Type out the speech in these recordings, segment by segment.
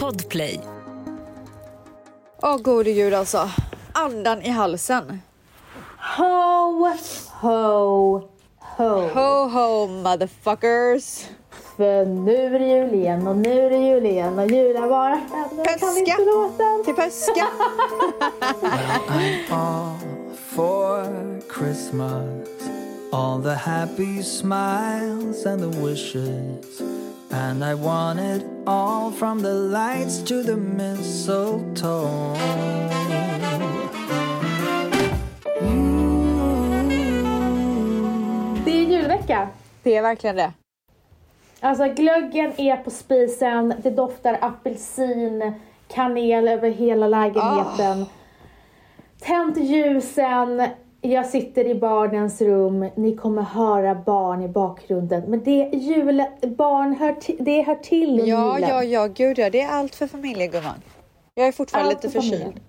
Podplay. Åh gode gud alltså. Andan i halsen. Ho, ho, ho. Ho ho motherfuckers. För nu är det jul igen och nu är det jul igen och jular bara Jag kan inte Påska. låten. Till påska. all for Christmas. All the happy smiles and the wishes. And I want it all from the lights to the mistletoe. Det är julvecka. Det är verkligen det. Alltså glöggen är på spisen, det doftar apelsin, kanel över hela lägenheten. Tänt ljusen, jag sitter i barnens rum, ni kommer höra barn i bakgrunden. Men det är jul, barn hör, det hör till Ja, julen. ja, ja, gud ja. Det är allt för familjen gumman. Jag är fortfarande Allt lite för familjen. förkyld.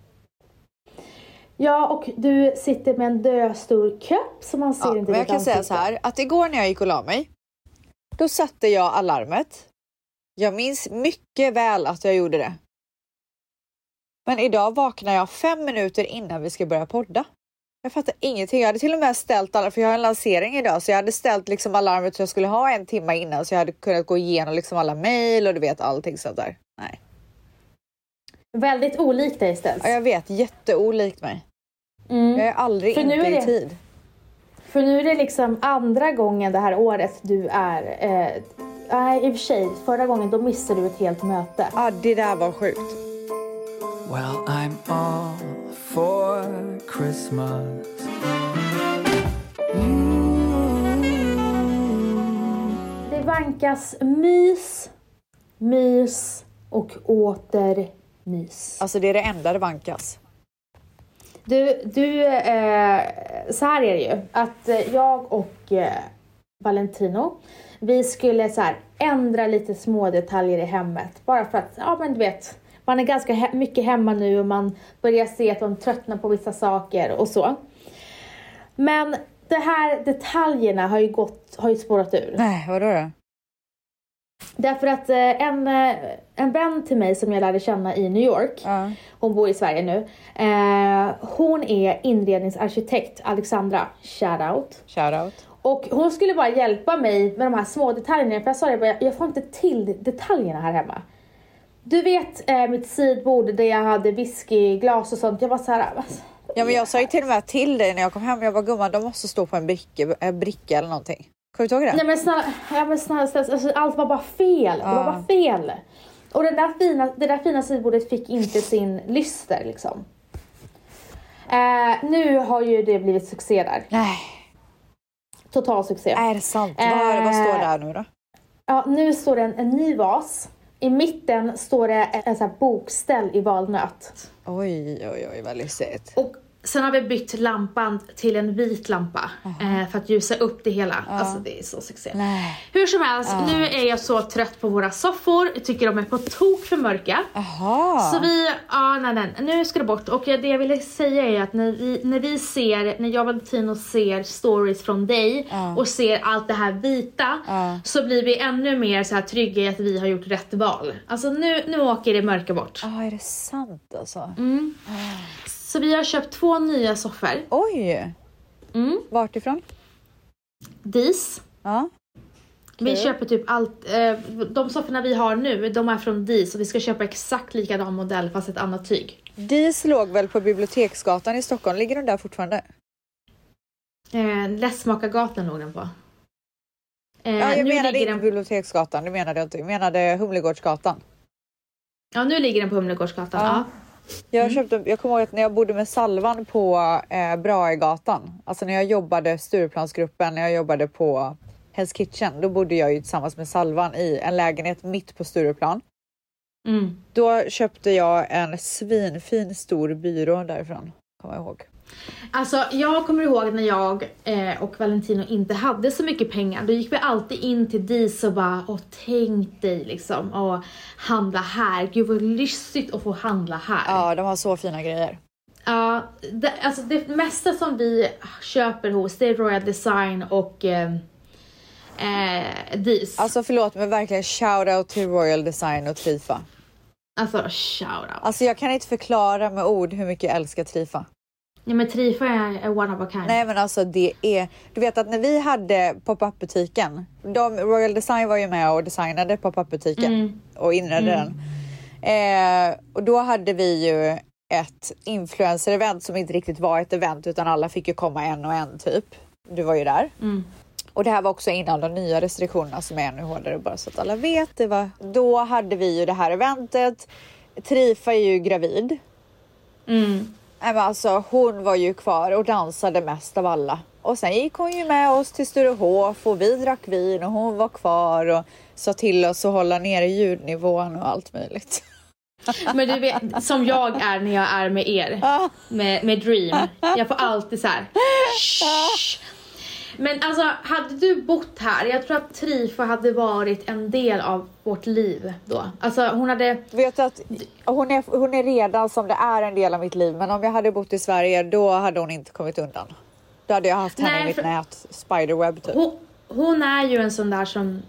Ja, och du sitter med en döstor kopp som man ser Ja, inte men jag kan säga ansikte. så här att igår när jag gick och la mig. Då satte jag alarmet. Jag minns mycket väl att jag gjorde det. Men idag vaknar jag fem minuter innan vi ska börja podda. Jag fattar ingenting. Jag hade till och med ställt alarm, för jag har en lansering idag, så jag hade ställt liksom alarmet så jag skulle ha en timme innan så jag hade kunnat gå igenom liksom alla mejl och du vet allting sånt där. Nej, Väldigt olikt dig ställs. ja, jag vet jätteolikt mig. Mm. Jag är aldrig För nu inte är i det- tid. För nu är det liksom andra gången det här året du är... Eh, nej, i och för sig. Förra gången då missade du ett helt möte. Ja, det där var sjukt. Well, I'm all for Christmas. Det vankas mys, mys och åter mys. Alltså det är det enda det vankas. Du, du eh, så här är det ju. Att eh, jag och eh, Valentino, vi skulle så här ändra lite små detaljer i hemmet. Bara för att, ja men du vet, man är ganska he- mycket hemma nu och man börjar se att man tröttnar på vissa saker och så. Men de här detaljerna har ju gått, har ju spårat ur. Nej, vadå då? Därför att eh, en, eh, en vän till mig som jag lärde känna i New York, Ja. hon bor i Sverige nu. Eh, hon är inredningsarkitekt, Alexandra, shout out. Shoutout. Och hon skulle bara hjälpa mig med de här små detaljerna. För jag sa det jag får inte till detaljerna här hemma. Du vet eh, mitt sidbord där jag hade whiskyglas och sånt. Jag var så här, alltså, Ja men jag sa ju till och med till dig när jag kom hem, jag bara gumman de måste stå på en bricka, en bricka eller någonting. Kommer du ihåg det? Nej men snälla, ja, men snälla, alltså, allt var bara fel. Det var bara fel. Och det där fina, det där fina sidbordet fick inte sin lyster liksom. Eh, nu har ju det blivit succé där. Nej, Total succé. är det sant? Vad, vad står där nu då? Ja, nu står det en, en ny vas. I mitten står det en, sån här bokställ i valnöt. Oj, oj, oj vad lyxigt. Och sen har vi bytt lampan till en vit lampa eh, för att ljusa upp det hela. Alltså det är så. Nej. Hur som helst, nu är jag så trött på våra soffor. Jag tycker de är på tok för mörka. Jaha. Så vi, ja nej nej, nu ska det bort. Och det jag ville säga är att när vi, när vi ser, när jag och Valentino ser stories från dig och ser allt det här vita Ja. så blir vi ännu mer så här trygga i att vi har gjort rätt val. Alltså nu, nu åker det mörka bort. Ja, är det sant alltså? Så vi har köpt två nya soffor. Oj! Mm. Vart ifrån? Dis. Ja. Vi Kul. köper typ allt, eh, de sofforna vi har nu, de är från Dis och vi ska köpa exakt likadan modell fast ett annat tyg. Dis låg väl på Biblioteksgatan i Stockholm, ligger den där fortfarande? Eh, Lättmakargatan låg den på. Eh, Ja, jag menade inte den, Biblioteksgatan, det menade jag inte. Jag menade Humlegårdsgatan. ja, nu ligger den på Humlegårdsgatan. Ja. Ja. Jag, köpte, jag kommer ihåg att när jag bodde med Salvan på eh, Braegatan, alltså när jag jobbade Stureplansgruppen, när jag jobbade på Hell's Kitchen, då bodde jag ju tillsammans med Salvan i en lägenhet mitt på Stureplan. Mm. Då köpte jag en svinfin stor byrå därifrån, kommer jag ihåg. Alltså jag kommer ihåg när jag eh, och Valentino inte hade så mycket pengar. Då gick vi alltid in till Dis och bara, åh tänk dig liksom, och handla här. Gud vad lyxigt att få handla här. Ja, de har så fina grejer. Ja, det, alltså det mesta som vi köper hos det är Royal Design och eh, eh, dis. Alltså förlåt men verkligen shout out till Royal Design och Trifa. Alltså shout out. Alltså jag kan inte förklara med ord hur mycket jag älskar Trifa. Ja men Trifa är, one of a kind. Nej men alltså det är, du vet att när vi hade pop-up butiken, de, Royal Design var ju med och designade pop-up butiken Mm. och inredde den. Eh, och då hade vi ju ett influencer-event som inte riktigt var ett event utan alla fick ju komma en och en typ. Du var ju där. Mm. Och det här var också innan de nya restriktionerna som är ännu hårdare bara så att alla vet. Det var, då hade vi ju det här eventet. Trifa är ju gravid. Mm. Men alltså, hon var ju kvar och dansade mest av alla. Och sen gick hon ju med oss till Sturehof och vi drack vin och hon var kvar och sa till oss att hålla nere ljudnivån och allt möjligt. Men du vet, som jag är när jag är med er. Med, med Dream. Jag får alltid så här. "Shh." Men alltså, hade du bott här, jag tror att Trifa hade varit en del av vårt liv då. Alltså hon hade, vet du att hon är, hon är redan som det är en del av mitt liv men om jag hade bott i Sverige då hade hon inte kommit undan. Då hade jag haft henne Nej, i mitt för- nät, spiderweb typ. hon, hon är ju en sån där som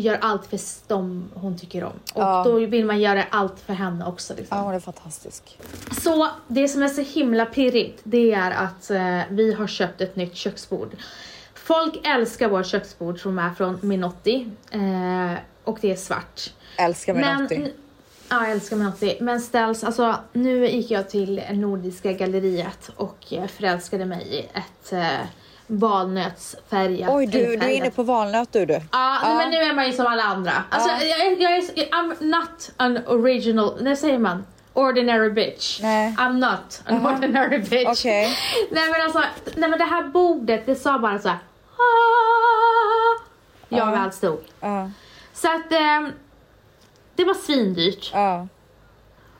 gör allt för dem hon tycker om. Och Ja. då vill man göra allt för henne också. Liksom. Ja, hon är fantastisk. Så det som är så himla pirrigt, det är att eh, vi har köpt ett nytt köksbord. Folk älskar vårt köksbord som är från Minotti eh, och det är svart. Älskar Menotti. Men, ja, jag älskar Menotti. Men ställs, alltså nu gick jag till Nordiska galleriet och eh, förälskade mig i ett eh, valnötsfärgat. Oj, du, du är inne på valnöt du. du. Ja, Ja. men nu är man ju som alla andra. Alltså, Ja. jag, jag, är, I'm not an original, när säger man? Ordinary bitch. Nej. I'm not an Aha. ordinary bitch. Okej. Nej men alltså, nej men det här bordet, det sa bara så här. "Ah." Jag Ja. väl stod. Ja, Så att ehm, det var svindyrt. ja,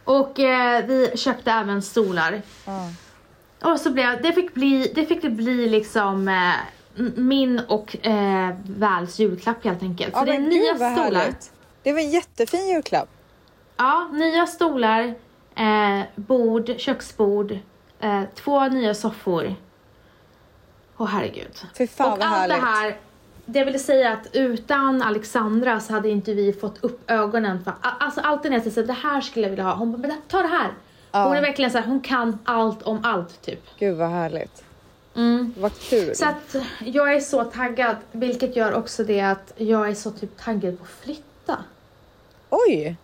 Och eh, vi köpte även stolar. ja. Och så blev det fick bli, det fick det bli liksom eh, min och eh, Väls julklapp helt enkelt. Så Ja, det är nya stolar. härligt. Det var en jättefin julklapp. Ja, nya stolar, eh, bord, köksbord, eh, två nya soffor. Åh herregud. Fy fan och vad allt härligt. det här, det vill säga att utan Alexandra så hade inte vi fått upp ögonen för, alltså alltid när jag säger det här skulle jag vilja ha, hon bara, men ta det här. Ja. Hon är verkligen så här, hon kan allt om allt typ. Gud vad härligt. Mm. Vad kul. Så att jag är så taggad, vilket gör också det att jag är så typ taggad på att flytta. Oj!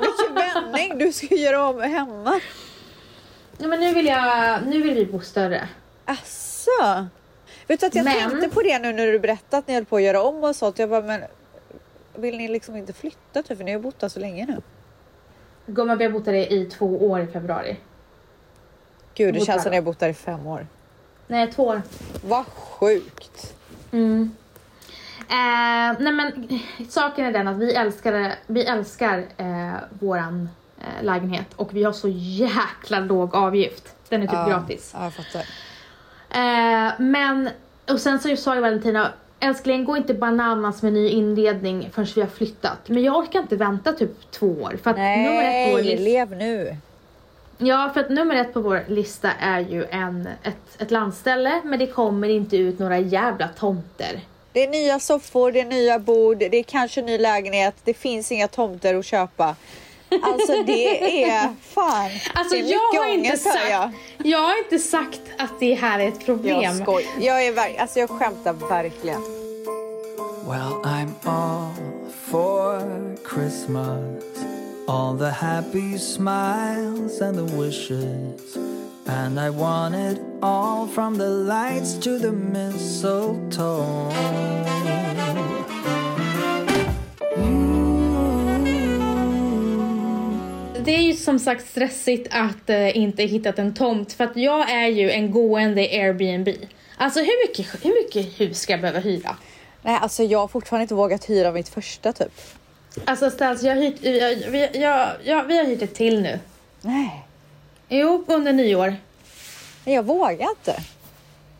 Vilken vändning! Du ska göra om hemma. Ja, men nu vill jag, nu vill vi bo större. Asså? Vet du att jag Men- tänkte på det nu när du berättade att ni höll på att göra om och sånt. Jag bara, men vill ni liksom inte flytta typ? För ni har bott där så länge nu. Gumman, vi har bott där i två år i februari. Gud, det känns som ni har bott där i fem år. Nej, två år. Vad sjukt. Mm. Eh, nej men saken är den att vi älskar, vi älskar eh, våran eh, lägenhet och vi har så jäkla låg avgift. Den är typ Ja, gratis. Ja, jag fattar. Eh, men, och sen så sa ju Valentina, älskling gå inte bananas med ny inredning förrän vi har flyttat. Men jag orkar inte vänta typ två år. För att nummer ett på vår Nej, lev nu. ja, för att nummer ett på vår lista är ju en, ett, ett landställe men det kommer inte ut några jävla tomter. Det är nya soffor, det är nya bord, det är kanske ny lägenhet. Det finns inga tomter att köpa. Alltså det är fan. Alltså det är jag mycket har inte ångest, hör sagt, jag. jag. har inte sagt att det här är ett problem. Jag skoj. Jag är alltså jag skämtar verkligen. Well, I'm all for Christmas. All the happy smiles and the wishes. And I want it all from the lights to the mistletoe. Det är ju som sagt stressigt att eh, inte hittat en tomt för att jag är ju en gående Airbnb. Alltså hur mycket, hur mycket hus ska jag behöva hyra? Nej, alltså jag har fortfarande inte vågat hyra mitt första typ. Alltså ställs, jag hyrt, jag, vi, jag, jag, vi har hyrt ett till nu. Nej, Jo, under nyår. men jag vågar inte.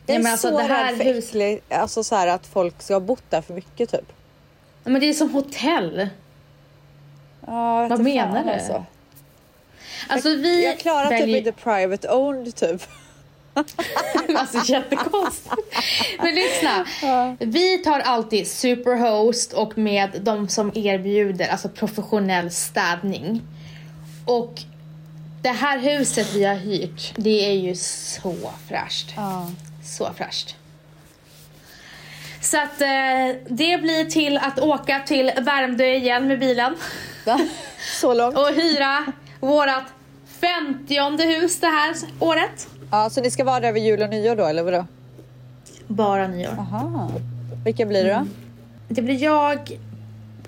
Jag Nej, är alltså, så det här rädd för hus- alltså så här att folk ska ha bott där för mycket typ. Ja, Men det är som hotell. Ja, jag Vad menar du? Alltså. Alltså vi Jag klarar typ väljer- inte private owned typ. alltså jättekonstigt. Men lyssna. Vi tar alltid superhost och med de som erbjuder alltså professionell städning. Och det här huset vi har hyrt, det är ju så fräscht. Ja. Så fräscht. Så att eh, det blir till att åka till Värmdö igen med bilen. Va? Så långt? Och hyra vårat femtionde hus det här året. Ja, så ni ska vara där över jul och nyår då, eller vadå? Bara nyår. Aha. Vilka blir det då? Det blir jag,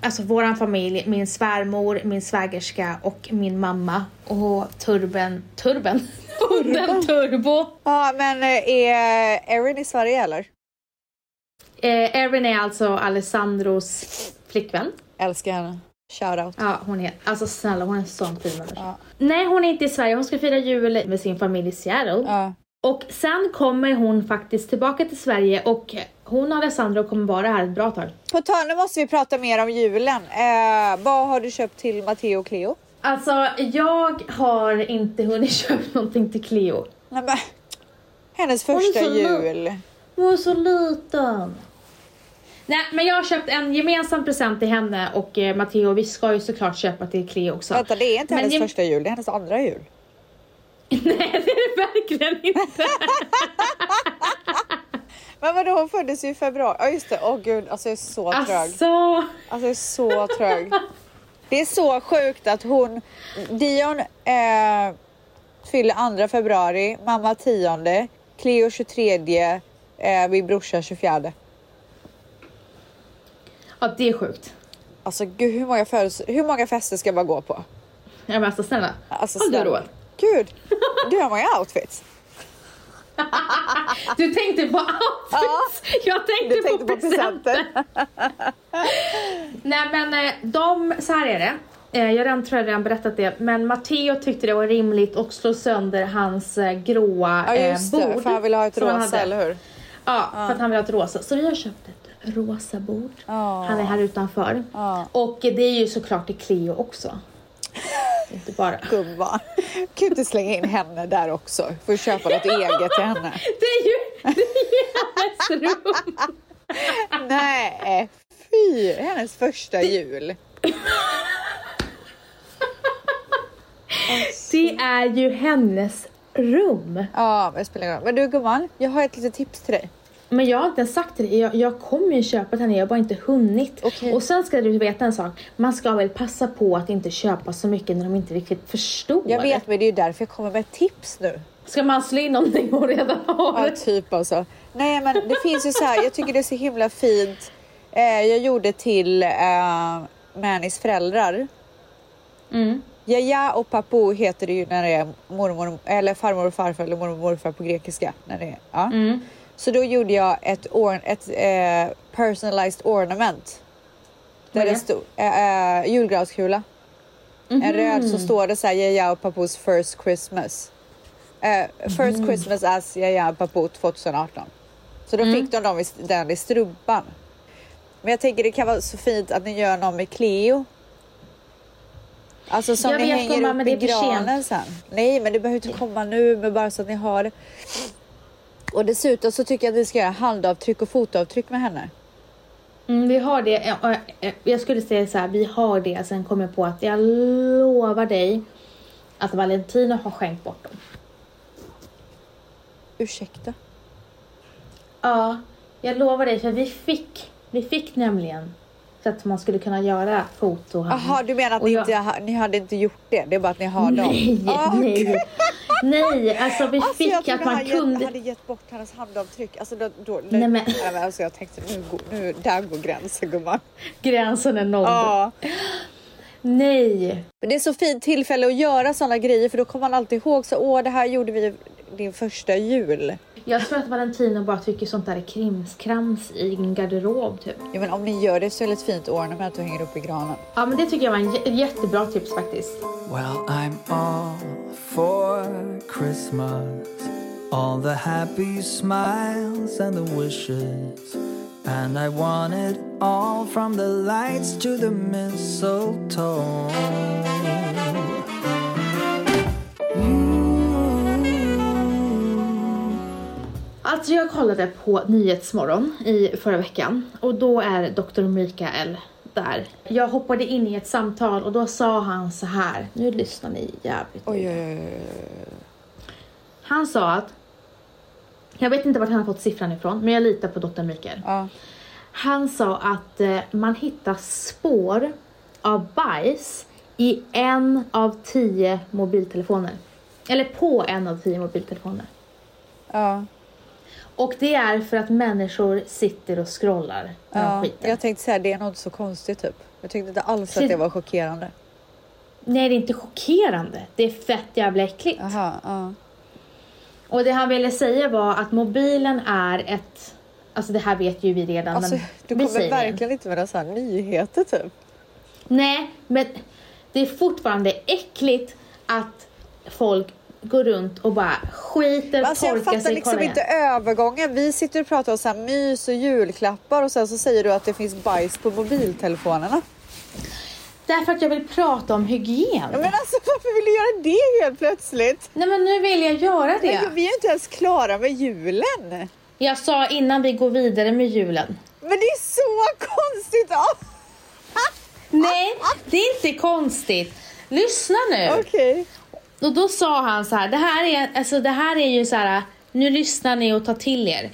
alltså våran familj, min svärmor, min svägerska och min mamma. Och Turben, Turben? Hunden Turbo. Ja, men eh, är Erin i Sverige eller? Eh, Erin är alltså Alessandros flickvän. Älskar henne. Shoutout. Ja, hon är, alltså snälla hon är en sån fin människa. Ja. Nej, hon är inte i Sverige. Hon ska fira jul med sin familj i Seattle. Ja. Och sen kommer hon faktiskt tillbaka till Sverige och hon och Alessandro kommer vara här ett bra tag. På tal, nu måste vi prata mer om julen. Eh, vad har du köpt till Matteo och Cleo? Alltså, jag har inte hunnit köpa någonting till Cleo. Nej, men, hennes första lugn. jul. Hon är så liten. Nej, men jag har köpt en gemensam present till henne och eh, Matteo. Vi ska ju såklart köpa till Cleo också. Vänta, det är inte Men hennes första jul, det är hennes andra jul. Nej, det är det verkligen inte. Men vadå, hon föddes ju i februari. Ja just det, åh gud, alltså jag är så trög. alltså, Alltså jag är så trög. Det är så sjukt att hon, Dion eh, fyller 2 februari, mamma 10, Cleo 23, eh, min brorsa 24. Ja det är sjukt. Alltså gud, hur många, födels- hur många fester ska man gå på? Ja, men alltså snälla. Alltså, Har du snälla. råd? Gud, du har många outfits. Du tänkte på outfits. Jag tänkte, Du tänkte på, presenter. Nej men eh, de, så här är det. Eh, Jag redan, tror jag redan berättat det, men Matteo tyckte det var rimligt att slå sönder hans eh, gråa Ja eh, just bord. det, för han vill ha ett som han rosa, hade. eller hur? Ja, för att han vill ha ett rosa. Så vi har köpt ett rosa bord. Ja. Han är här utanför. Ja. Och det är ju såklart till Cleo också. Inte bara. Gumman. Kan du inte slänga in henne där också? För att köpa något eget till henne. Det är ju, det är ju hennes rum. Nej, fy! Hennes första jul. Det är ju hennes rum. Ja, men det spelar ingen roll. Men du gumman, jag har ett litet tips till dig. Men jag har inte ens sagt det. Jag, jag kommer ju köpa till henne, jag har bara inte hunnit. Okej. Och sen ska du veta en sak. Man ska väl passa på att inte köpa så mycket när de inte riktigt förstår. Jag vet, men det är ju därför jag kommer med ett tips nu. Ska man slå in någonting hon redan har? Ja, typ alltså. Nej, men det finns ju så här. Jag tycker det är så himla fint. Eh, jag gjorde till eh, Mannys föräldrar. Mm. Jaja och papu heter det ju när det är mormor eller farmor och farfar eller mormor och morfar på grekiska. När det är, ja. Mm. Så då gjorde jag ett, or- ett eh, personalized ornament. Där det stod eh, eh, julgranskula. En röd så står det så här Jaja och papus first Christmas. Eh, first Christmas as Jaja och papu 2018. Så då fick de dem i, den i strumpan. Men jag tänker det kan vara så fint att ni gör någon med Cleo. Alltså som Jag ni vet, hänger gumman, upp men i det är granen sen. Nej men det behöver inte komma nu men bara så att ni har det. Och dessutom så tycker jag att vi ska göra handavtryck och fotavtryck med henne. Mm, vi har det. Ja, ja, Jag skulle säga så här, vi har det. Sen kommer jag på att jag lovar dig att Valentino har skänkt bort dem. Ursäkta? Ja, jag lovar dig för vi fick, vi fick nämligen att man skulle kunna göra foto. Jaha du menar att jag- inte, ni hade inte gjort det? Det är bara att ni har dem? Nej, Ah, nej. Nej, alltså vi Alltså, fick att man han kunde... Gett, hade gett bort hennes handavtryck. Alltså, då, då, Nej, men- Nej, alltså, jag tänkte nu, nu, där går gränsen gumman. Gränsen är nådd. Ja. Nej. Men det är så fint tillfälle att göra sådana grejer för då kommer man alltid ihåg så åh det här gjorde vi din första jul. Jag tror att Valentino bara tycker sånt där är krimskrams i en garderob typ. Ja, men om ni gör det så är det ett fint ornament och hänger upp i granen. Ja men det tycker jag var en jä- jättebra tips faktiskt. Well, I'm all for Christmas. All the happy smiles and the wishes. And I want it all from the lights to the mistletoe. Alltså jag kollade på Nyhetsmorgon i förra veckan och då är Dr. Mikael där. Jag hoppade in i ett samtal och då sa han så här. Nu lyssnar ni jävligt. Oj, oj, oj. Han sa att, jag vet inte vart han har fått siffran ifrån, men jag litar på Dr. Mikael. Ja. Han sa att eh, man hittar spår av bajs i en av tio mobiltelefoner. Eller på en av tio mobiltelefoner. Ja. Och det är för att människor sitter och scrollar ja. skiter. Jag tänkte säga det är något så konstigt typ. Jag tyckte inte alls att det var chockerande. Nej, det är inte chockerande. Det är fett jävla äckligt. Jaha, ja. Och det han ville säga var att mobilen är ett... Alltså det här vet ju vi redan. Alltså, men du kommer verkligen inte med några så här nyheter typ. Nej, men det är fortfarande äckligt att folk går runt och bara skiter, Alltså jag torkar fattar sig i liksom korgen. inte övergången. Vi sitter och pratar om så här mys och julklappar och sen så säger du att det finns bajs på mobiltelefonerna. Därför att jag vill prata om hygien. Ja, men alltså varför vill du göra det helt plötsligt? Nej men nu vill jag göra det. Men Vi är inte ens klara med julen. Jag sa innan vi går vidare med julen. Men det är så konstigt! Ja. Nej, det är inte konstigt. Lyssna nu. Okej. Och då sa han så här, det här är, alltså det här är ju så här, nu lyssnar ni och tar till er.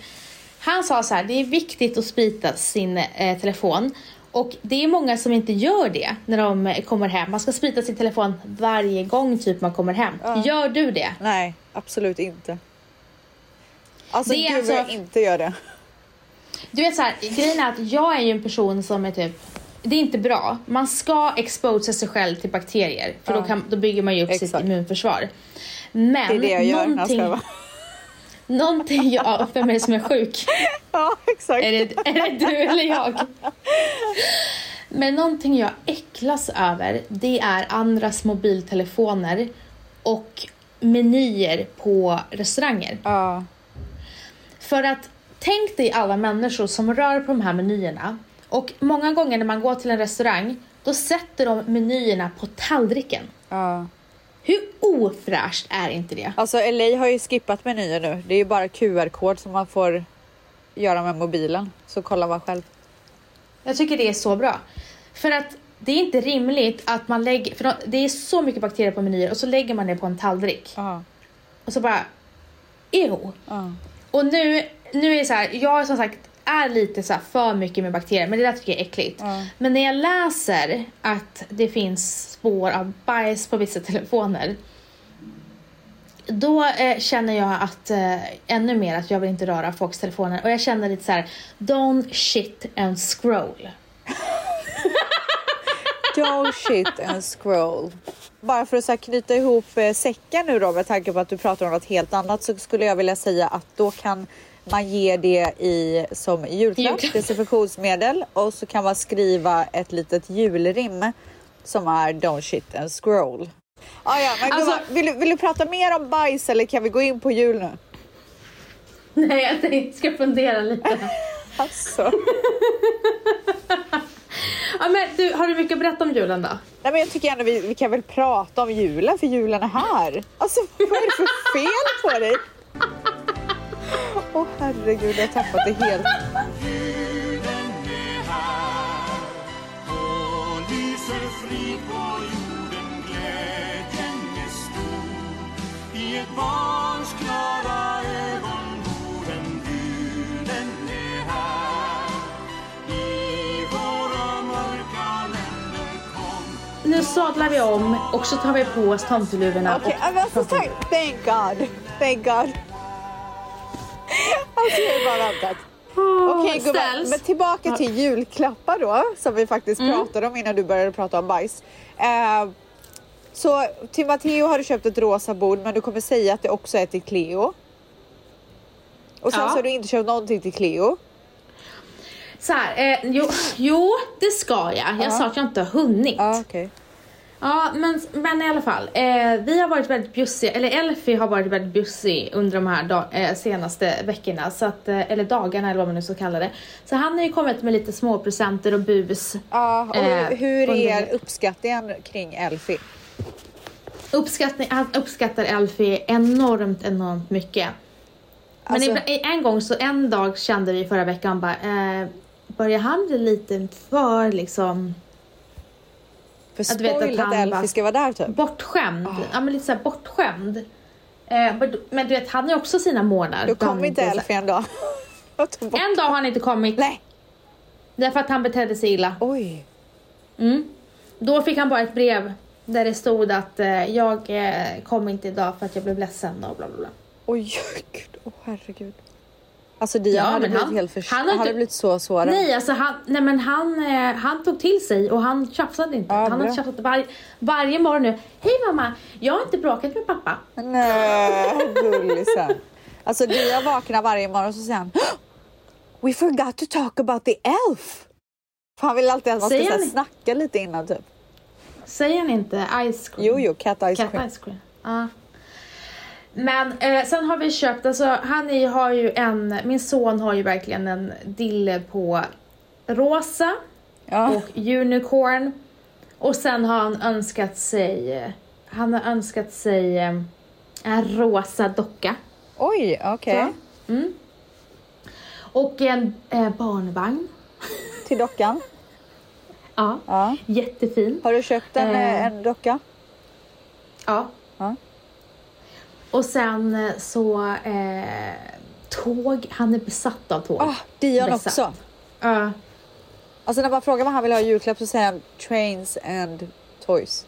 Han sa så här, det är viktigt att sprita sin eh, telefon. Och det är många som inte gör det när de eh, kommer hem. Man ska sprita sin telefon varje gång typ man kommer hem. Gör du det? Nej, absolut inte. Alltså Det är gud vad jag alltså- inte gör det. Du vet så här, grejen är att jag är ju en person som är typ det är inte bra. Man ska exposa sig själv till bakterier för då, kan, då bygger man ju upp sitt Exakt. immunförsvar. Men Det är det jag gör när jag någonting, ska någonting jag, vem är det som är sjuk? Ja, exakt. Är det, är det du eller jag? Men någonting jag äcklas över det är andras mobiltelefoner och menyer på restauranger. Ja. För att tänk dig alla människor som rör på de här menyerna och många gånger när man går till en restaurang då sätter de menyerna på tallriken. ja. Hur ofräscht är inte det? Alltså LA har ju skippat menyer nu. Det är ju bara QR-kod som man får göra med mobilen. Så kollar man själv. Jag tycker det är så bra. För att det är inte rimligt att man lägger, för de- det är så mycket bakterier på menyer och så lägger man det på en tallrik. Ja. Och så bara, ew. Ja. Och nu, nu är det så här, jag som sagt är lite så för mycket med bakterier men det där tycker jag är äckligt. Ja. Men när jag läser att det finns spår av bajs på vissa telefoner då eh, känner jag att eh, ännu mer att jag vill inte röra folks telefoner och jag känner lite så här: don't shit and scroll. Don't shit and scroll. Bara för att så knyta ihop eh, säcken nu då med tanke på att du pratar om något helt annat så skulle jag vilja säga att då kan man ge det i som julklapp, Julklapp. desinfektionsmedel och så kan man skriva ett litet julrim som är Don't shit and scroll. Ah, ja, men Alltså- gumman, vill, du, vill du prata mer om bajs eller kan vi gå in på jul nu? Nej, jag tänkte, ska fundera lite. Alltså. ja, men du, har du mycket att berätta om julen då? Nej, men jag tycker ändå vi, vi kan väl prata om julen för julen är här. Alltså vad är det för fel på dig? Åh herregud, jag har tappat det helt. Och Nu sadlar vi om och så tar vi på oss tomteluvorna Okej, och men alltså. Thank God. Thank God. Alltså jag har bara väntat. Okej gumman, ställs. men tillbaka till julklappar då som vi faktiskt pratade om innan du började prata om bajs. Eh, så till Matteo har du köpt ett rosa bord men du kommer säga att det också är till Cleo. Och sen Ja. så har du inte köpt någonting till Cleo. Så här, eh, jo, jo, det ska jag. Jag Ja. sa att jag inte har hunnit. Ja okej. Ja, men, men i alla fall. Eh, vi har varit väldigt bjussiga, eller Elfie har varit väldigt bjussig under de här dag, eh, senaste veckorna, så att, eh, eller dagarna eller vad man nu ska kalla det. Så han har ju kommit med lite små presenter och bus. Ja, och Eh, hur, hur är uppskattningen kring Elfie? Uppskattning, han uppskattar Elfie enormt, enormt mycket. Men Alltså- en gång så en dag kände vi förra veckan bara, eh, börjar han bli lite för liksom För Att vet att Elfie ska vara där typ. bortskämd? Ja men lite såhär bortskämd. Eh, men, du vet han har också sina månader. Då kom inte Elfie en dag. En dag har han inte kommit. Nej. Därför att han betedde sig illa. Oj. Mm. Då fick han bara ett brev där det stod att eh, jag eh, kom inte idag för att jag blev ledsen och bla bla bla. Oj, gud. Åh herregud. Alltså Dion Ja, hade men blivit han- helt för... han hade inte- blivit så sårad. Nej, alltså han, nej men han, eh, han tog till sig och han tjafsade inte. Ja, han har tjafsat var, varje morgon nu. Hej mamma, jag har inte bråkat med pappa. Nej, gullisen. Alltså Dion vaknar varje morgon och så säger han We forgot to talk about the elf. För han vill alltid att man ska Säger så här, han- snacka lite innan typ. Säger han inte ice cream? Jo, jo, cat ice Cat cream. ice cream. Ja. Men eh, sen har vi köpt, alltså han är, har ju en, min son har ju verkligen en dille på rosa Ja. och unicorn. Och sen har han önskat sig, eh, han har önskat sig eh, en rosa docka. Oj, okej. Så. Mm. Och en eh, barnvagn. Till dockan. Ja, Ja. jättefin. Har du köpt en, Eh. eh, en docka? Ja. Ja. Och sen eh, så eh, tåg, han är besatt av tåg. Ah, Dion Besatt. också. Ja. Alltså när man frågar vad han vill ha i julklapp så säger han trains and toys.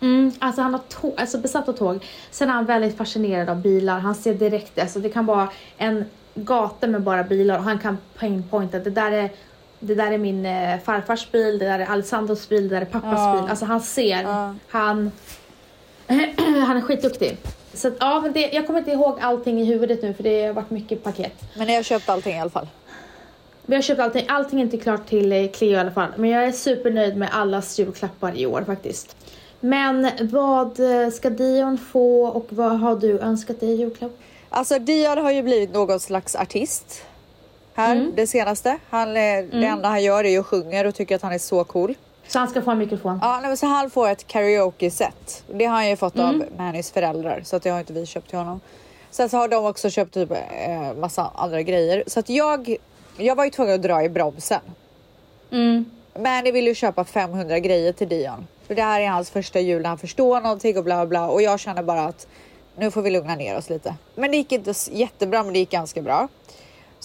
Mm, alltså han har tåg, alltså besatt av tåg. Sen är han väldigt fascinerad av bilar. Han ser direkt, alltså det kan vara en gata med bara bilar och han kan pinpointa det där är det där är min eh, farfars bil, det där är Alessandros bil, det där är pappas Ja. bil. Alltså han ser, Ja. han, han är skitduktig. Så att, ja, men det, jag kommer inte ihåg allting i huvudet nu för det har varit mycket paket. Men jag har köpt allting i alla fall. Vi har köpt allting, allting är inte klart till eh, Cleo i alla fall. Men jag är supernöjd med allas julklappar i år faktiskt. Men vad eh, ska Dion få och vad har du önskat dig i julklapp? Alltså Dion har ju blivit någon slags artist. Här, Mm. det senaste. Han, eh, Det enda han gör är ju att sjunger och tycker att han är så cool. Så han ska få en mikrofon. Ja, nej, men så han får ett karaoke-set. Det har han ju fått Mm. av Mannys föräldrar så att det har inte vi köpt till honom. Sen så har de också köpt typ eh, massa andra grejer. Så att jag, jag var ju tvungen att dra i bromsen. Mm. Manny vill ju köpa 500 grejer till Dion. För det här är hans första jul när han förstår någonting och bla bla. Och jag känner bara att nu får vi lugna ner oss lite. Men det gick inte jättebra, men det gick ganska bra.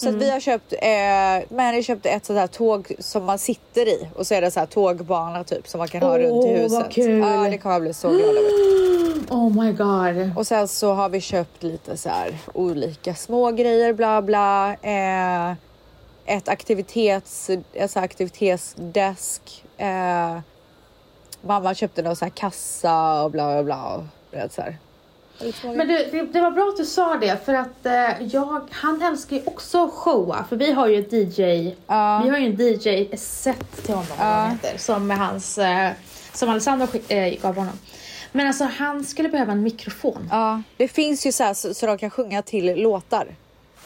Så att vi har köpt, eh, Manny köpte ett sånt här tåg som man sitter i och så är det så här tågbana typ som man kan ha runt i vad huset. kul. Ja, det kommer jag bli så glad över. Oh my god. Och sen så har vi köpt lite så här olika små grejer bla bla. Eh, ett aktivitets, ett så aktivitetsdesk. Eh, mamma köpte någon så här kassa och bla bla bla. Och, så här. Men du, det, det var bra att du sa det för att eh, jag, han älskar ju också showa för vi har ju ett DJ, Ja. vi har ju en DJ-set till honom han heter, som är hans, eh, som Alessandro eh, gav honom. Men alltså han skulle behöva en mikrofon. Ja, det finns ju så här så, så de kan sjunga till låtar.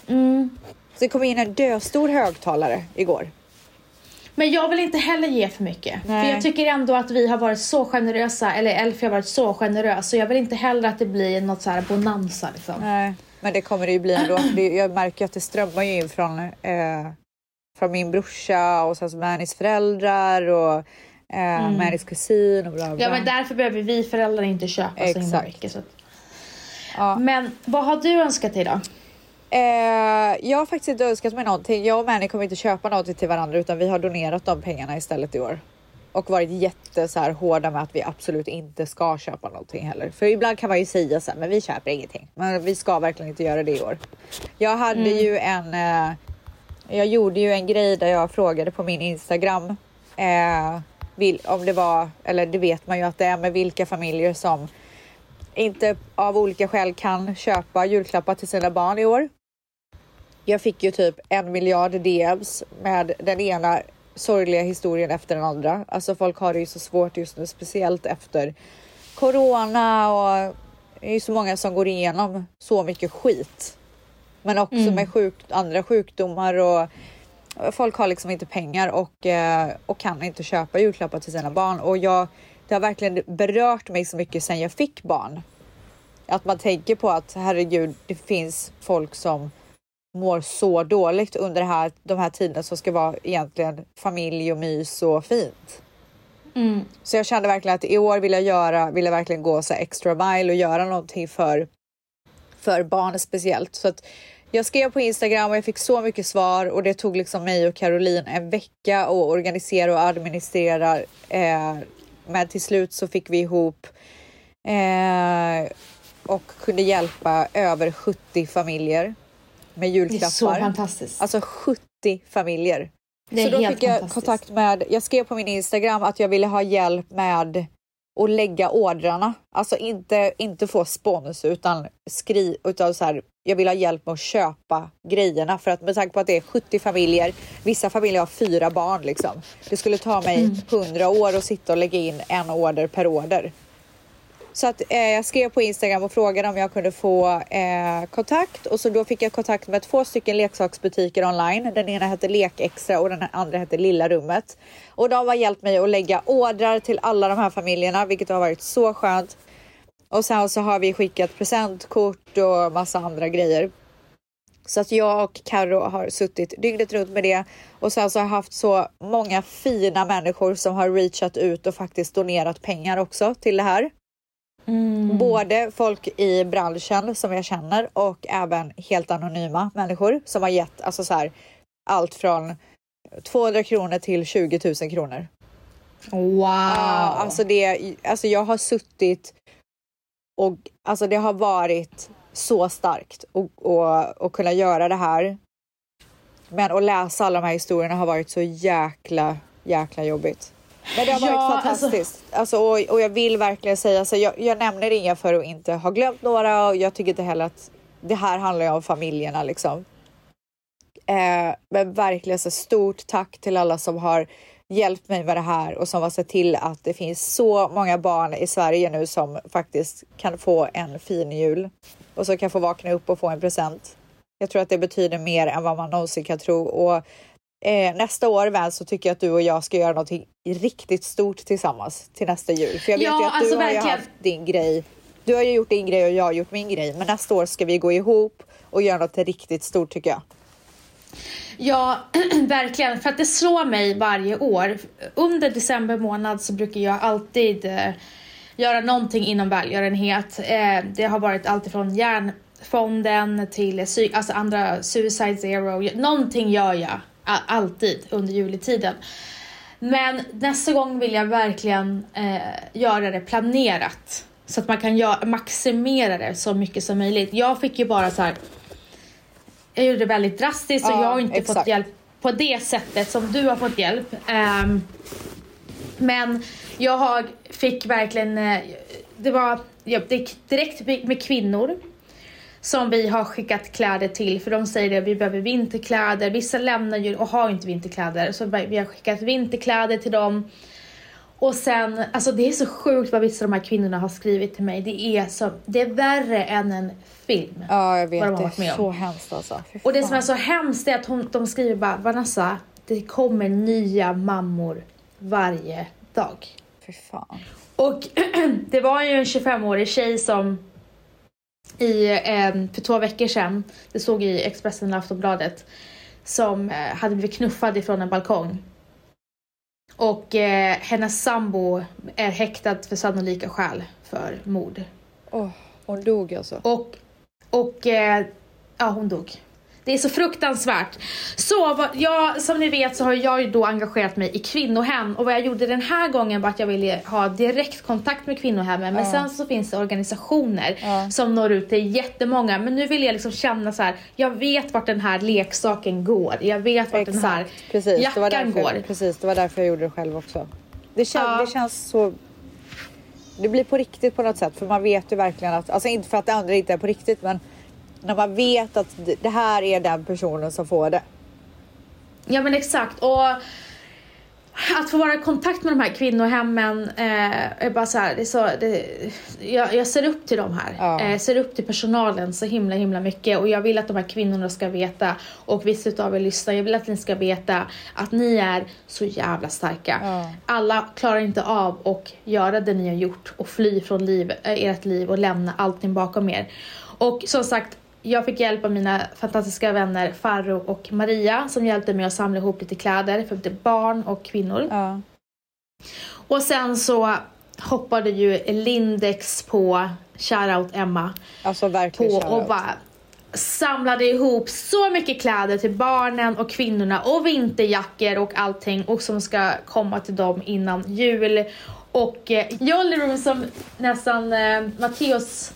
Mm. Så det kom in en döstor högtalare igår. Men jag vill inte heller ge för mycket. Nej. För jag tycker ändå att vi har varit så generösa, eller Elfie har varit så generös. Så jag vill inte heller att det blir något så här bonanza liksom. Nej, men det kommer det ju bli ändå. Det, jag märker att det strömmar ju in från, eh, från min brorsa och sen så Mannys föräldrar och eh, Mannys kusin och bla bla. Ja men därför behöver vi föräldrar inte köpa så himla Exakt. mycket. Så. Ja. Men vad har du önskat dig då? Eh, jag har faktiskt inte önskat mig någonting. Jag och Manny kommer inte köpa någonting till varandra utan vi har donerat de pengarna istället i år. Och varit jätte så här, hårda med att vi absolut inte ska köpa någonting heller. För ibland kan man ju säga så här, men vi köper ingenting. Men vi ska verkligen inte göra det i år. Jag hade ju en, eh, jag gjorde ju en grej där jag frågade på min Instagram eh, om det var, eller det vet man ju att det är med vilka familjer som inte av olika skäl kan köpa julklappar till sina barn i år. Jag fick ju typ en miljard DMs med den ena sorgliga historien efter den andra. Alltså folk har det ju så svårt just nu, speciellt efter corona och det är ju så många som går igenom så mycket skit. Men också med sjuk, andra sjukdomar och folk har liksom inte pengar och, eh, och kan inte köpa julklappar till sina barn. Och jag, det har verkligen berört mig så mycket sen jag fick barn. Att man tänker på att herregud, det finns folk som mår så dåligt under här, de här tiderna som ska vara egentligen familj och mys och fint. Mm. Så jag kände verkligen att i år vill jag göra, vill jag verkligen gå så extra mile och göra någonting för, för barn speciellt. Så att jag skrev på Instagram och jag fick så mycket svar och det tog liksom mig och Caroline en vecka att organisera och administrera. Eh, men till slut så fick vi ihop eh, och kunde hjälpa över 70 familjer med Det är julklappar. så fantastiskt. Alltså 70 familjer. det är Så då helt fick jag kontakt med, jag skrev på min Instagram att jag ville ha hjälp med att lägga ordrarna. Alltså inte, inte få spons utan skri, utan så här, jag vill ha hjälp med att köpa grejerna för att med tanke på att det är 70 familjer, vissa familjer har fyra barn liksom. Det skulle ta mig 100 år att sitta och lägga in en order per order. Så att eh, jag skrev på Instagram och frågade om jag kunde få eh, kontakt och så då fick jag kontakt med två stycken leksaksbutiker online. Den ena hette Lekextra och den andra hette Lilla Rummet. Och de har hjälpt mig att lägga ordrar till alla de här familjerna, vilket har varit så skönt. Och sen så har vi skickat presentkort och massa andra grejer. Så att jag och Karo har suttit dygnet runt med det och sen så har jag haft så många fina människor som har reachat ut och faktiskt donerat pengar också till det här. Mm. Både folk i branschen som jag känner och även helt anonyma människor som har gett alltså så här, allt från 200 kronor till 20 000 kronor. Wow! Ja, alltså, det, alltså jag har suttit och alltså det har varit så starkt att och, och kunna göra det här. Men att läsa alla de här historierna har varit så jäkla, jäkla jobbigt. Men det har varit Ja, fantastiskt. Alltså, och, och jag vill verkligen säga, alltså, jag, jag nämner inga för att inte ha glömt några och jag tycker inte heller att det här handlar ju om familjerna liksom. Eh, men verkligen så stort tack till alla som har hjälpt mig med det här och som har sett till att det finns så många barn i Sverige nu som faktiskt kan få en fin jul och så kan få vakna upp och få en present. Jag tror att det betyder mer än vad man någonsin kan tro och eh, nästa år väl så tycker jag att du och jag ska göra någonting riktigt stort tillsammans till nästa jul. För jag vet Ja, ju att alltså du har ju verkligen. haft din grej. Du har ju gjort din grej och jag har gjort min grej. Men nästa år ska vi gå ihop och göra något riktigt stort tycker jag. Ja, verkligen. För att det slår mig varje år. Under december månad så brukar jag alltid eh, göra någonting inom välgörenhet. Eh, det har varit allt ifrån Hjärnfonden till alltså andra Suicide Zero. Någonting gör jag alltid under juletiden. Men nästa gång vill jag verkligen eh, göra det planerat. Så att man kan maximera det så mycket som möjligt. Jag fick ju bara så här jag gjorde det väldigt drastiskt och Ja, jag har inte fått exakt. hjälp på det sättet som du har fått hjälp. Ehm, men jag har, fick verkligen, eh, det var direkt med kvinnor som vi har skickat kläder till för de säger att vi behöver vinterkläder. Vissa lämnar ju och har inte vinterkläder så vi har skickat vinterkläder till dem. Och sen, alltså det är så sjukt vad vissa av de här kvinnorna har skrivit till mig. Det är, så, det är värre än en film. Ja, jag vet. Vad de har Det varit med är om. så hemskt alltså. Och det som är så hemskt är att hon, de skriver bara Vanessa, det kommer nya mammor varje dag. Fy fan. Och det var ju en 25-årig tjej som i, eh, för två veckor sedan, det stod i Expressen och Aftonbladet, som eh, hade blivit knuffad ifrån en balkong. Och eh, hennes sambo är häktad för sannolika skäl för mord. Åh, hon dog alltså. Och, och eh, ja, hon dog. Det är så fruktansvärt. Så jag, som ni vet så har jag ju då engagerat mig i kvinnohem och vad jag gjorde den här gången var att jag ville ha direkt kontakt med kvinnohemmen men Ja. sen så finns det organisationer Ja. som når ut till jättemånga men nu vill jag liksom känna så här. jag vet vart den här leksaken går, jag vet vart den här Exakt, precis. Det var, jackan därför, går. precis, det var därför jag gjorde det själv också. Det, kän, Ja. det känns så... Det blir på riktigt på något sätt för man vet ju verkligen att, alltså inte för att det andra inte är på riktigt men när man vet att det- här är den personen som får det. Ja men exakt och att få vara i kontakt med de här kvinnohemmen eh, är bara så här, det är så, det, jag, jag ser upp till dem här. Ja. Eh, ser upp till personalen så himla himla mycket och jag vill att de här kvinnorna ska veta och vissa utav er lyssnar, jag vill att ni ska veta att ni är så jävla starka. Ja. Alla klarar inte av att göra det ni har gjort och fly från liv, eh, ert liv och lämna allting bakom er. Och som sagt, jag fick hjälp av mina fantastiska vänner Farro och Maria som hjälpte mig att samla ihop lite kläder för barn och kvinnor. Ja. Och sen så hoppade ju Lindex på, shoutout Emma, Alltså på verkligen och shoutout. bara samlade ihop så mycket kläder till barnen och kvinnorna och vinterjackor och allting och som ska komma till dem innan jul. Och eh, Jolly Room som nästan eh, Matteos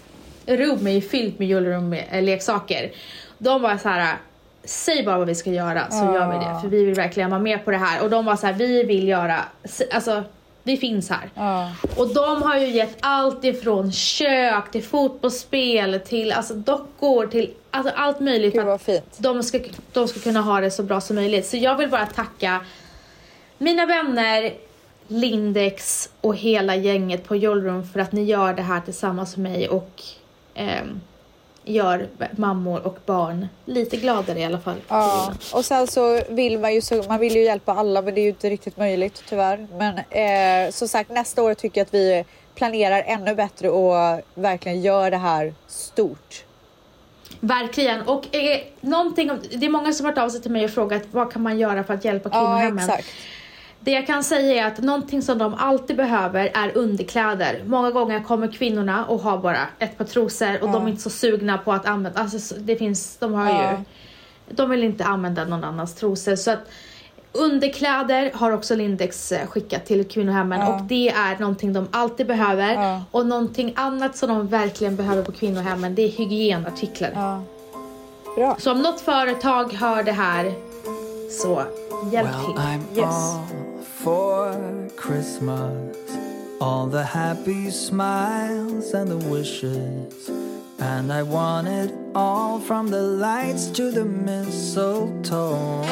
rum är ju fyllt med Room eh. De var så här. Säg bara vad vi ska göra så Ja. gör vi det för vi vill verkligen vara med på det här och de var så här, vi vill göra, alltså vi finns här. Ja. Och de har ju gett allt ifrån kök till fotbollsspel till alltså dockor till alltså allt möjligt Gud vad att fint. de ska, de ska kunna ha det så bra som möjligt. Så jag vill bara tacka mina vänner, Lindex och hela gänget på Jollroom för att ni gör det här tillsammans med mig och ehm, gör mammor och barn lite gladare i alla fall. Ja, och sen så vill man ju, så, man vill ju hjälpa alla men det är ju inte riktigt möjligt tyvärr. Men eh, som sagt nästa år tycker jag att vi planerar ännu bättre och verkligen gör det här stort. Verkligen. Och eh, någonting, det är många som har hört av sig till mig och frågat vad kan man göra för att hjälpa Ja kvinnohemmen. exakt. Det jag kan säga är att någonting som de alltid behöver är underkläder. Många gånger kommer kvinnorna och har bara ett par trosor och Ja. de är inte så sugna på att använda, alltså så- det finns, de har Ja. ju, de vill inte använda någon annans trosor så att Underkläder har också Lindex eh, skickat till kvinnohemmen Ja. och det är någonting de alltid behöver. Ja. Och någonting annat som de verkligen behöver på kvinnohemmen det är hygienartiklar. Ja. Bra. Så om något företag hör det här så hjälp Well, till. I'm Yes. For Christmas. All the happy smiles and the wishes. And I want it all from the lights to the mistletoe.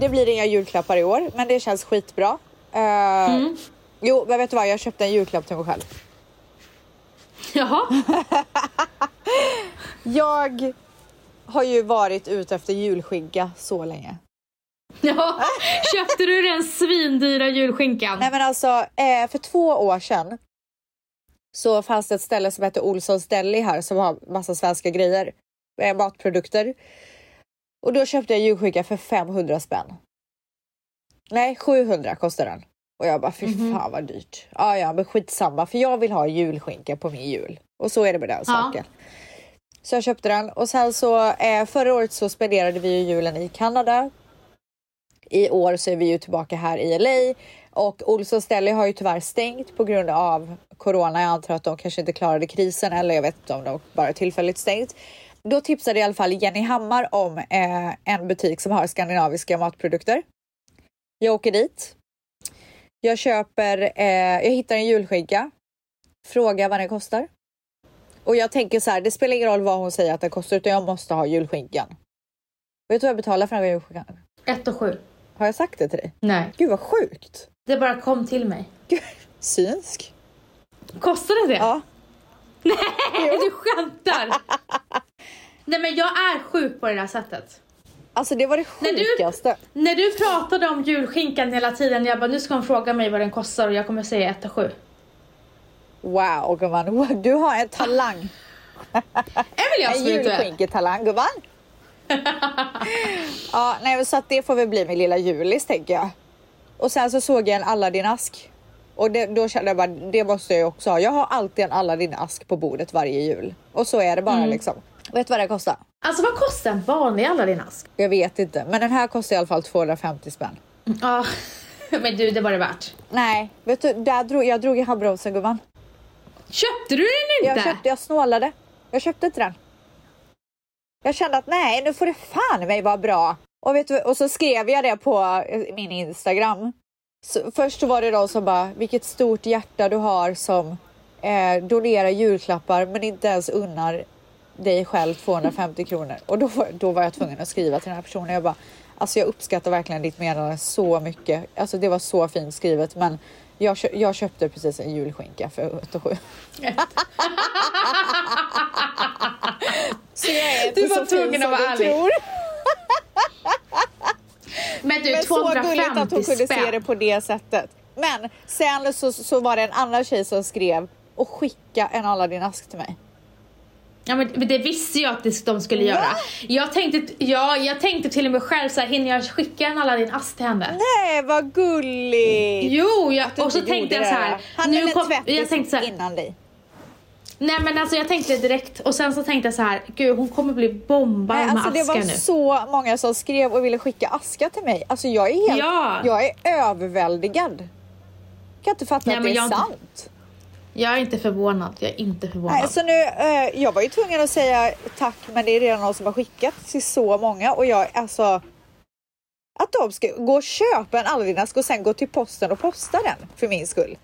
Det blir inga julklappar i år men det känns skitbra. Eh, Jo men vet du vad jag köpte en julklapp till mig själv. Jaha. Jag har ju varit ute efter julskinka så länge. Ja, köpte du den svindyra julskinkan? Nej men alltså eh, för två år sedan så fanns det ett ställe som hette Olssons Deli här som har massa svenska grejer, eh, matprodukter. Och då köpte jag julskinka för 500 spänn. Nej 700 kostar den. Och jag bara fy fan vad dyrt. Ja ja men skitsamma för jag vill ha julskinka på min jul. Och så är det med den saken. Så jag köpte den och sen så eh, förra året så spenderade vi ju julen i Kanada. I år så är vi ju tillbaka här i LA och Olssons ställe har ju tyvärr stängt på grund av corona. Jag antar att de kanske inte klarade krisen eller jag vet inte om de bara tillfälligt stängt. Då tipsade i alla fall Jenny Hammar om eh, en butik som har skandinaviska matprodukter. Jag åker dit. Jag köper, eh, jag hittar en julskinka. Frågar vad den kostar. Och jag tänker så här, det spelar ingen roll vad hon säger att den kostar utan jag måste ha julskinkan. Vet du vad jag betalar för den här julskinkan? 1 och 7. Har jag sagt det till dig? Nej, Gud vad sjukt. det bara kom till mig. Gud, synsk. Kostade det? Ja. Nej, du skämtar! Nej men jag är sjuk på det där sättet. Alltså det var det När du- sjukaste. När du pratade om julskinkan hela tiden, jag bara nu ska hon fråga mig vad den kostar och jag kommer säga 1 och 7. Wow gumman, du har en talang. Väl jag En julskinketalang gumman. ja, nej, så att det får väl bli min lilla julis tänker jag. Och sen så såg jag en Aladdin-ask. Och det, då kände jag bara, det måste jag också ha. Jag har alltid en Aladdin-ask på bordet varje jul. Och så är det bara liksom. Vet du vad det kostar? Alltså vad kostar en vanlig Aladdin-ask? Jag vet inte, men den här kostar i alla fall 250 spänn. Ja, men du det var det värt. Nej, vet du, där drog, jag drog i handbromsen gumman. Köpte du den inte? Jag, köpte, jag snålade. Jag köpte inte den. Jag kände att nej, nu får det fan mig vara bra. Och, vet du, och så skrev jag det på eh, min Instagram. Så, först så var det de som bara, vilket stort hjärta du har som eh, donerar julklappar men inte ens unnar dig själv 250 kronor. Och då, då var jag tvungen att skriva till den här personen. Jag bara, alltså jag uppskattar verkligen ditt meddelande så mycket. Alltså det var så fint skrivet men jag, kö- jag köpte precis en julskinka för 87. Så jag är Du var tvungen att vara ärlig. tror. Men du, Men så gulligt att 250 hon kunde se spänn. det på det sättet. Men sen så, så var det en annan tjej som skrev och skicka en Aladdin-ask till mig. Ja men det visste jag att det- de skulle Va? göra. Jag tänkte, ja, jag tänkte till och med själv så här, hinner jag skicka en Aladdin ask till henne? Nej, vad gulligt! Jo, jag, och så tänkte jag så det. här. Han nu kom, jag tänkte så här, innan dig. nej men alltså jag tänkte direkt och sen så tänkte jag så här, gud hon kommer bli bombad Nej, med alltså det askar var nu. så många som skrev och ville skicka aska till mig. Alltså jag är helt, Ja. jag är överväldigad. Jag kan inte fatta Nej, att det är jag- sant. Jag är inte förvånad, jag är inte förvånad. Nej, så nu, eh, jag var ju tvungen att säga tack men det är redan någon som har skickat till så många och jag alltså att de ska gå och köpa en Aladdin-ask och sen gå till posten och posta den för min skull.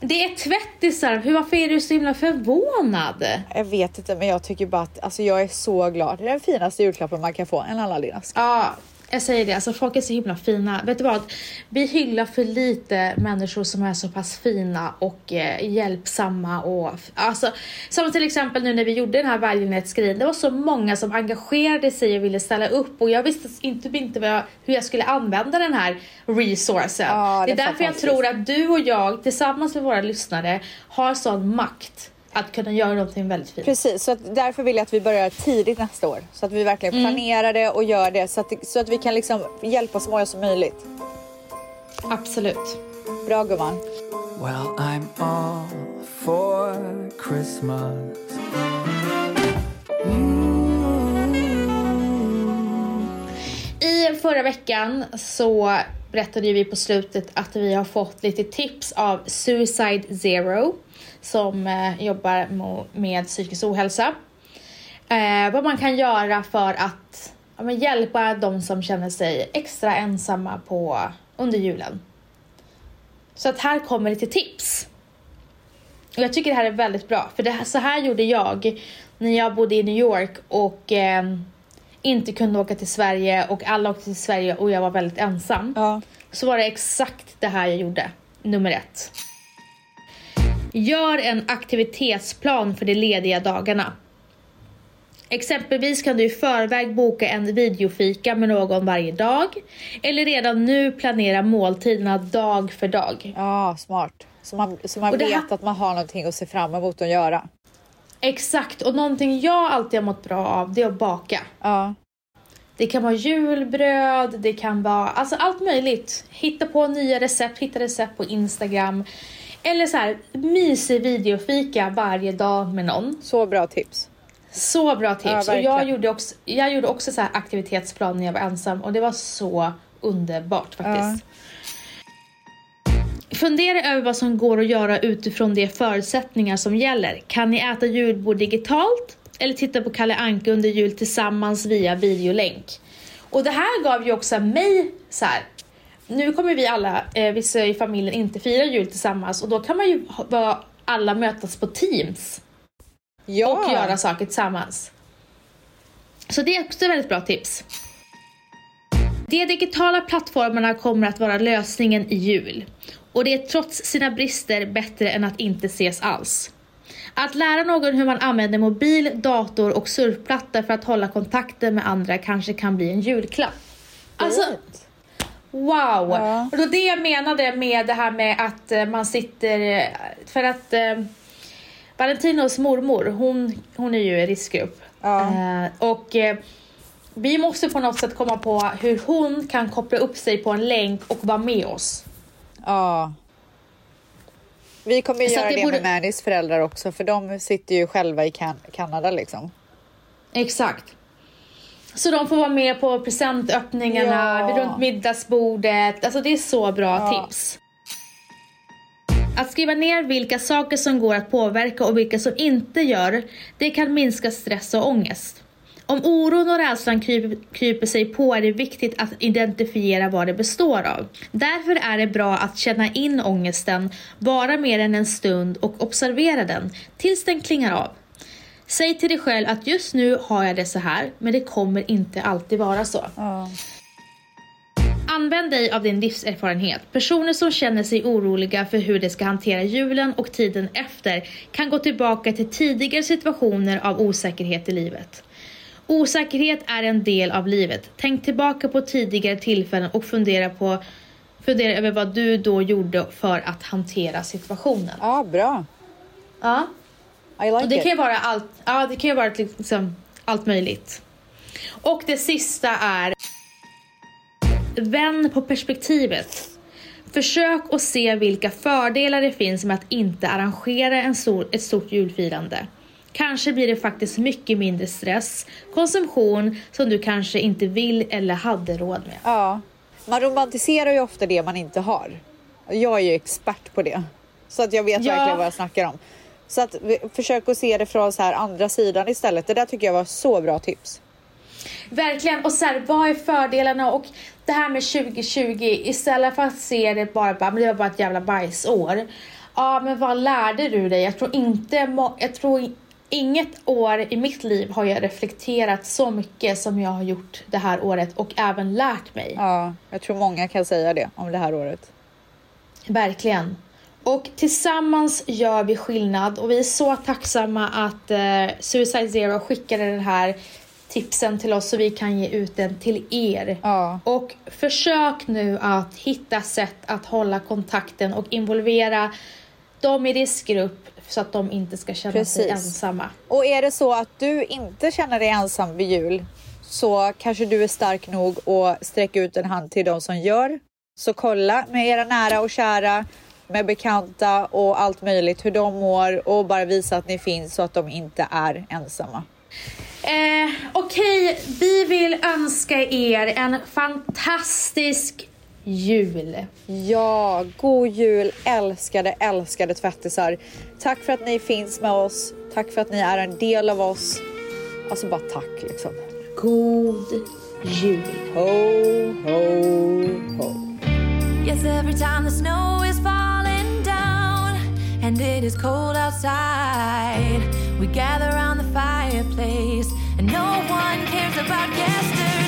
Det är tvättisar, hur, varför är du så himla förvånad? Jag vet inte men jag tycker bara att alltså, jag är så glad. Det är den finaste julklappen man kan få, en Aladdin-ask. Ja, jag säger det, alltså folk är så himla fina. Vet du vad? Vi hyllar för lite människor som är så pass fina och eh, hjälpsamma och alltså som till exempel nu när vi gjorde den här välgörenhetsgrejen. Det var så många som engagerade sig och ville ställa upp och jag visste inte, inte jag, hur jag skulle använda den här resourcen. Ja, det det är är därför jag tror att du och jag tillsammans med våra lyssnare har sån makt att kunna göra någonting väldigt fint. Precis, så att därför vill jag att vi börjar tidigt nästa år. Så att vi verkligen planerar det och gör det så att, så att vi kan liksom hjälpa så många som möjligt. Absolut. Bra gumman. Well, I'm all for Christmas. I förra veckan så berättade vi på slutet att vi har fått lite tips av Suicide Zero som eh, jobbar med psykisk ohälsa. Eh, vad man kan göra för att hjälpa de som känner sig extra ensamma på, under julen. Så att här kommer lite tips. Och jag tycker det här är väldigt bra, för här, så här gjorde jag när jag bodde i New York och eh, inte kunde åka till Sverige och alla åkte till Sverige och jag var väldigt ensam. Ja. Så var det exakt det här jag gjorde. Nummer ett. Gör en aktivitetsplan för de lediga dagarna. Exempelvis kan du i förväg boka en videofika med någon varje dag eller redan nu planera måltiderna dag för dag. Ja, smart. Så man, så man vet här- att man har någonting att se fram emot att göra. Exakt, och någonting jag alltid har mått bra av det är att baka. Ja. Det kan vara julbröd, det kan vara alltså allt möjligt. Hitta på nya recept, hitta recept på Instagram. Eller så här, mysig videofika varje dag med någon. Så bra tips. Så bra tips. Ja, och jag gjorde också, jag gjorde också så aktivitetsplan när jag var ensam och det var så underbart faktiskt. Fundera över vad som går att göra utifrån de förutsättningar som gäller. Kan ni äta julbord digitalt? Eller titta på Kalle Anka under jul tillsammans via videolänk? Och det här gav ju också mig så här. Nu kommer vi alla, eh, vissa i familjen, inte fira jul tillsammans och då kan man ju ha, alla mötas på Teams Ja. och göra saker tillsammans. Så det är också ett väldigt bra tips. De digitala plattformarna kommer att vara lösningen i jul. Och det är trots sina brister bättre än att inte ses alls. Att lära någon hur man använder mobil, dator och surfplatta för att hålla kontakten med andra kanske kan bli en julklapp. Alltså. Wow! Ja. Och var det jag menade med det här med att eh, man sitter... eh, För att eh, Valentinos mormor, hon, hon är ju i riskgrupp. Ja. Eh, och eh, vi måste på något sätt komma på hur hon kan koppla upp sig på en länk och vara med oss. Ja. Vi kommer ju Så göra det, borde- med Mannys föräldrar också för de sitter ju själva i kan Kanada liksom. Exakt. Så de får vara med på presentöppningarna, Ja. runt middagsbordet. Alltså det är så bra Ja. tips. Att skriva ner vilka saker som går att påverka och vilka som inte gör, det kan minska stress och ångest. Om oron och rädslan kryper, kryper sig på är det viktigt att identifiera vad det består av. Därför är det bra att känna in ångesten, vara med den en stund och observera den tills den klingar av. Säg till dig själv att just nu har jag det så här, men det kommer inte alltid vara så. Ja. Använd dig av din livserfarenhet. Personer som känner sig oroliga för hur de ska hantera julen och tiden efter kan gå tillbaka till tidigare situationer av osäkerhet i livet. Osäkerhet är en del av livet. Tänk tillbaka på tidigare tillfällen och fundera, på, fundera över vad du då gjorde för att hantera situationen. ja, bra. Ja. I like Och det it. kan ju vara allt, ja, det kan ju vara liksom allt möjligt. Och det sista är Vänd på perspektivet. Försök att se vilka fördelar det finns med att inte arrangera en stor, ett stort julfirande. Kanske blir det faktiskt mycket mindre stress, konsumtion som du kanske inte vill eller hade råd med. Ja. Man romantiserar ju ofta det man inte har. Jag är ju expert på det. Så att jag vet Ja. verkligen vad jag snackar om. Så att vi- försök att se det från så här andra sidan istället. Det där tycker jag var så bra tips. Verkligen, och så här, vad är fördelarna och det här med 2020 istället för att se det bara, bara men det var bara ett jävla bajsår. Ja, men vad lärde du dig? Jag tror inte, jag tror inget år i mitt liv har jag reflekterat så mycket som jag har gjort det här året och även lärt mig. Ja, jag tror många kan säga det om det här året. Verkligen. Och tillsammans gör vi skillnad och vi är så tacksamma att eh, Suicide Zero skickade den här tipsen till oss så vi kan ge ut den till er. Ja. Och försök nu att hitta sätt att hålla kontakten och involvera dem i riskgrupp så att de inte ska känna sig Precis. ensamma. Och är det så att du inte känner dig ensam vid jul så kanske du är stark nog att sträcka ut en hand till de som gör. Så kolla med era nära och kära, med bekanta och allt möjligt hur de mår och bara visa att ni finns så att de inte är ensamma. Eh, Okej, vi vill önska er en fantastisk jul. Ja, god jul älskade, älskade tvättisar. Tack för att ni finns med oss. Tack för att ni är en del av oss. Alltså bara tack liksom. God jul. Ho, ho, ho. Yes, every time the snow is falling and it is cold outside, we gather around the fireplace and no one cares about yesterday.